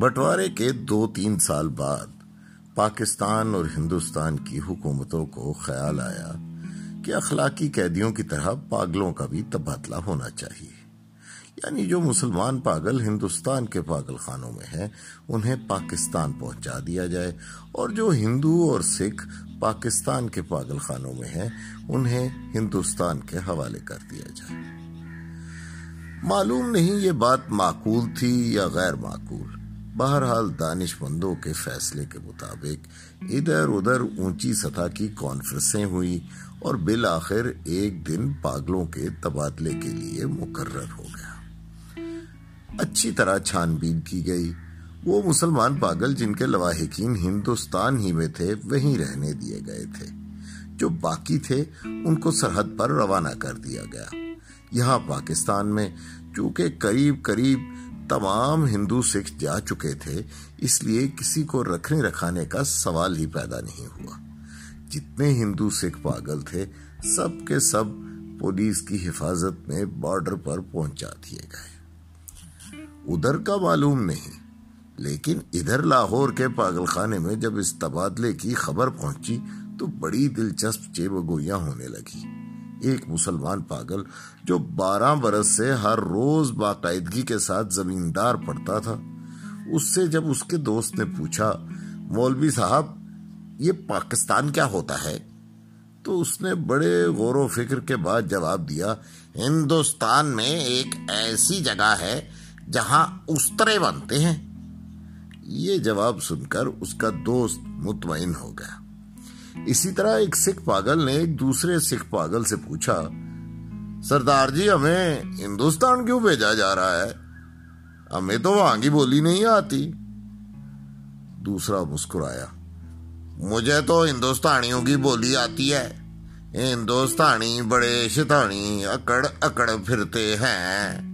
بٹوارے کے دو تین سال بعد پاکستان اور ہندوستان کی حکومتوں کو خیال آیا کہ اخلاقی قیدیوں کی طرح پاگلوں کا بھی تبادلہ ہونا چاہیے۔ یعنی جو مسلمان پاگل ہندوستان کے پاگل خانوں میں ہیں، انہیں پاکستان پہنچا دیا جائے اور جو ہندو اور سکھ پاکستان کے پاگل خانوں میں ہیں، انہیں ہندوستان کے حوالے کر دیا جائے۔ معلوم نہیں یہ بات معقول تھی یا غیر معقول۔ بہرحال دانش مندوں کے فیصلے کے مطابق ادھر ادھر اونچی سطح کی کانفرنسیں ہوئی اور بالآخر ایک دن پاگلوں کے تبادلے کے لیے مقرر ہو گیا۔ اچھی طرح چھان بین کی گئی۔ وہ مسلمان پاگل جن کے لواحقین ہندوستان ہی میں تھے، وہیں رہنے دیے گئے تھے۔ جو باقی تھے، ان کو سرحد پر روانہ کر دیا گیا۔ یہاں پاکستان میں چونکہ قریب قریب تمام ہندو سکھ جا چکے تھے، اس لیے کسی کو رکھنے رکھانے کا سوال ہی پیدا نہیں ہوا۔ جتنے ہندو سکھ پاگل تھے، سب کے سب پولیس کی حفاظت میں بارڈر پر پہنچا دیے گئے۔ ادھر کا معلوم نہیں، لیکن ادھر لاہور کے پاگل خانے میں جب اس تبادلے کی خبر پہنچی تو بڑی دلچسپ چیب گوئیاں ہونے لگی۔ ایک مسلمان پاگل جو بارہ برس سے ہر روز باقاعدگی کے ساتھ زمیندار پڑتا تھا۔ اس سے جب اس کے دوست نے پوچھا، مولوی صاحب، یہ پاکستان کیا ہوتا ہے؟ تو اس نے بڑے غور و فکر کے بعد جواب دیا، ہندوستان میں ایک ایسی جگہ ہے جہاں استرے بنتے ہیں۔ یہ جواب سن کر اس کا دوست مطمئن ہو گیا۔ اسی طرح ایک سکھ پاگل نے ایک دوسرے سکھ پاگل سے پوچھا، سردار جی ہمیں ہندوستان کیوں بھیجا جا رہا ہے؟ ہمیں تو وہاں کی بولی نہیں آتی۔ دوسرا مسکرایا، مجھے تو ہندوستانیوں کی بولی آتی ہے۔ ہندوستانی بڑے شتانی اکڑ اکڑ پھرتے ہیں۔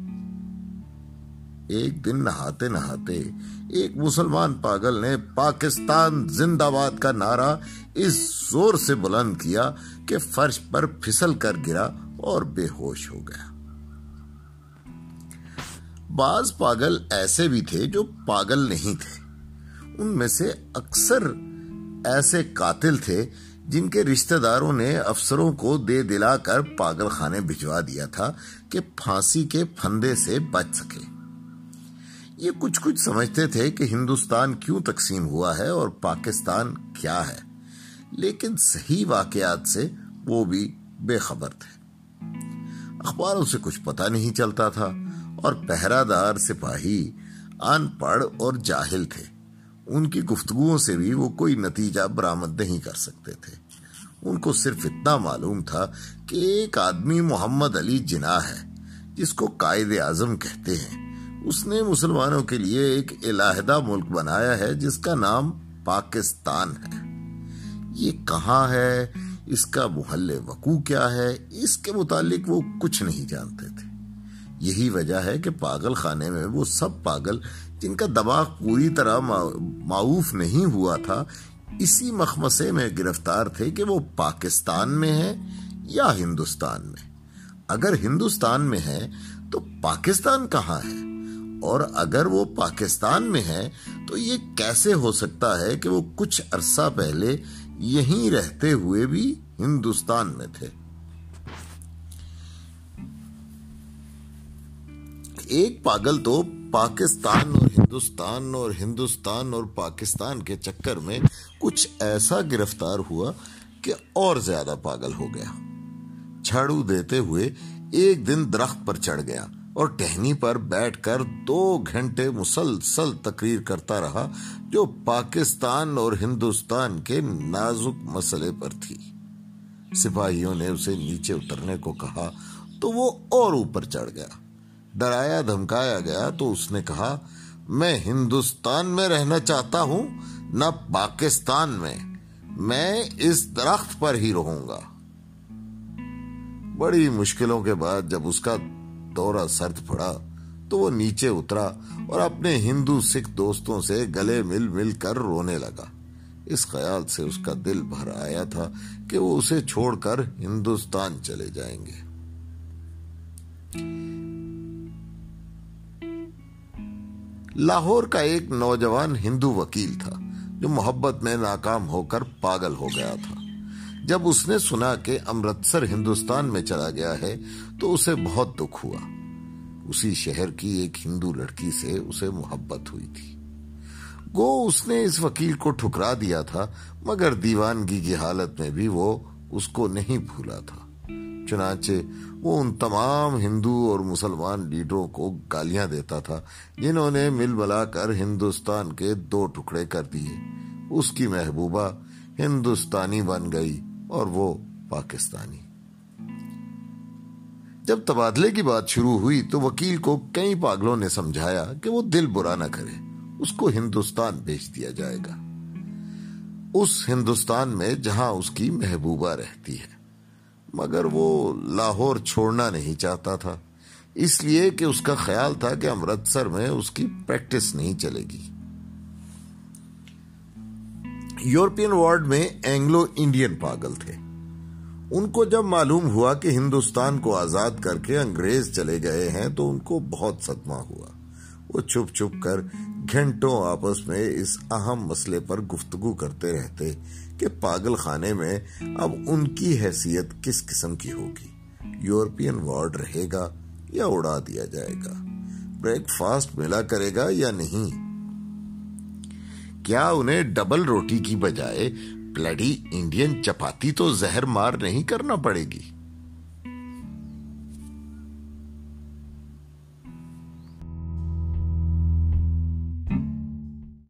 ایک دن نہاتے نہاتے ایک مسلمان پاگل نے پاکستان زندہ باد کا نعرہ اس زور سے بلند کیا کہ فرش پر پھسل کر گرا اور بے ہوش ہو گیا۔ بعض پاگل ایسے بھی تھے جو پاگل نہیں تھے۔ ان میں سے اکثر ایسے قاتل تھے جن کے رشتہ داروں نے افسروں کو دے دلا کر پاگل خانے بھجوا دیا تھا کہ پھانسی کے پھندے سے بچ سکے۔ یہ کچھ کچھ سمجھتے تھے کہ ہندوستان کیوں تقسیم ہوا ہے اور پاکستان کیا ہے۔ لیکن صحیح واقعات سے وہ بھی بے خبر تھے۔ اخباروں سے کچھ پتہ نہیں چلتا تھا اور پہرا دار سپاہی ان پڑھ اور جاہل تھے۔ ان کی گفتگوؤں سے بھی وہ کوئی نتیجہ برآمد نہیں کر سکتے تھے۔ ان کو صرف اتنا معلوم تھا کہ ایک آدمی محمد علی جناح ہے، جس کو قائد اعظم کہتے ہیں۔ اس نے مسلمانوں کے لیے ایک علاحدہ ملک بنایا ہے، جس کا نام پاکستان ہے۔ یہ کہاں ہے؟ اس کا محل وقوع کیا ہے؟ اس کے متعلق وہ کچھ نہیں جانتے تھے۔ یہی وجہ ہے کہ پاگل خانے میں وہ سب پاگل، جن کا دماغ پوری طرح معروف نہیں ہوا تھا، اسی مخمسے میں گرفتار تھے کہ وہ پاکستان میں ہے یا ہندوستان میں۔ اگر ہندوستان میں ہے، تو پاکستان کہاں ہے؟ اور اگر وہ پاکستان میں ہے، تو یہ کیسے ہو سکتا ہے کہ وہ کچھ عرصہ پہلے یہیں رہتے ہوئے بھی ہندوستان میں تھے؟ ایک پاگل تو پاکستان اور ہندوستان اور ہندوستان اور پاکستان کے چکر میں کچھ ایسا گرفتار ہوا کہ اور زیادہ پاگل ہو گیا۔ چھاڑو دیتے ہوئے ایک دن درخت پر چڑھ گیا۔ اور ٹہنی پر بیٹھ کر دو گھنٹے مسلسل تقریر کرتا رہا، جو پاکستان اور ہندوستان کے نازک مسئلے پر تھی۔ سپاہیوں نے اسے نیچے اترنے کو کہا تو وہ اور اوپر چڑھ گیا۔ ڈرایا، دھمکایا گیا تو اس نے کہا، میں ہندوستان میں رہنا چاہتا ہوں، نہ پاکستان میں۔ میں اس درخت پر ہی رہوں گا۔ بڑی مشکلوں کے بعد جب اس کا دورہ سرد پڑا تو وہ نیچے اترا اور اپنے ہندو سکھ دوستوں سے گلے مل مل کر رونے لگا۔ اس خیال سے اس کا دل بھر آیا تھا کہ وہ اسے چھوڑ کر ہندوستان چلے جائیں گے۔ لاہور کا ایک نوجوان ہندو وکیل تھا جو محبت میں ناکام ہو کر پاگل ہو گیا تھا۔ جب اس نے سنا کہ امرتسر ہندوستان میں چلا گیا ہے تو اسے بہت دکھ ہوا۔ اسی شہر کی ایک ہندو لڑکی سے اسے محبت ہوئی تھی۔ گو اس نے اس وکیل کو ٹھکرا دیا تھا، مگر دیوانگی کی حالت میں بھی وہ اس کو نہیں بھولا تھا۔ چنانچہ وہ ان تمام ہندو اور مسلمان لیڈروں کو گالیاں دیتا تھا، جنہوں نے مل بلا کر ہندوستان کے دو ٹکڑے کر دیے۔ اس کی محبوبہ ہندوستانی بن گئی۔ اور وہ پاکستانی۔ جب تبادلے کی بات شروع ہوئی تو وکیل کو کئی پاگلوں نے سمجھایا کہ وہ دل برا نہ کرے، اس کو ہندوستان بیچ دیا جائے گا۔ اس ہندوستان میں جہاں اس کی محبوبہ رہتی ہے۔ مگر وہ لاہور چھوڑنا نہیں چاہتا تھا، اس لیے کہ اس کا خیال تھا کہ امرتسر میں اس کی پریکٹس نہیں چلے گی۔ یورپین وارڈ میں اینگلو انڈین پاگل تھے۔ ان کو جب معلوم ہوا کہ ہندوستان کو آزاد کر کے انگریز چلے گئے ہیں تو ان کو بہت صدمہ ہوا۔ وہ چھپ چھپ کر گھنٹوں آپس میں اس اہم مسئلے پر گفتگو کرتے رہتے کہ پاگل خانے میں اب ان کی حیثیت کس قسم کی ہوگی۔ یورپین وارڈ رہے گا یا اڑا دیا جائے گا؟ بریک فاسٹ ملا کرے گا یا نہیں؟ کیا انہیں ڈبل روٹی کی بجائے بلڈی انڈین چپاتی تو زہر مار نہیں کرنا پڑے گی؟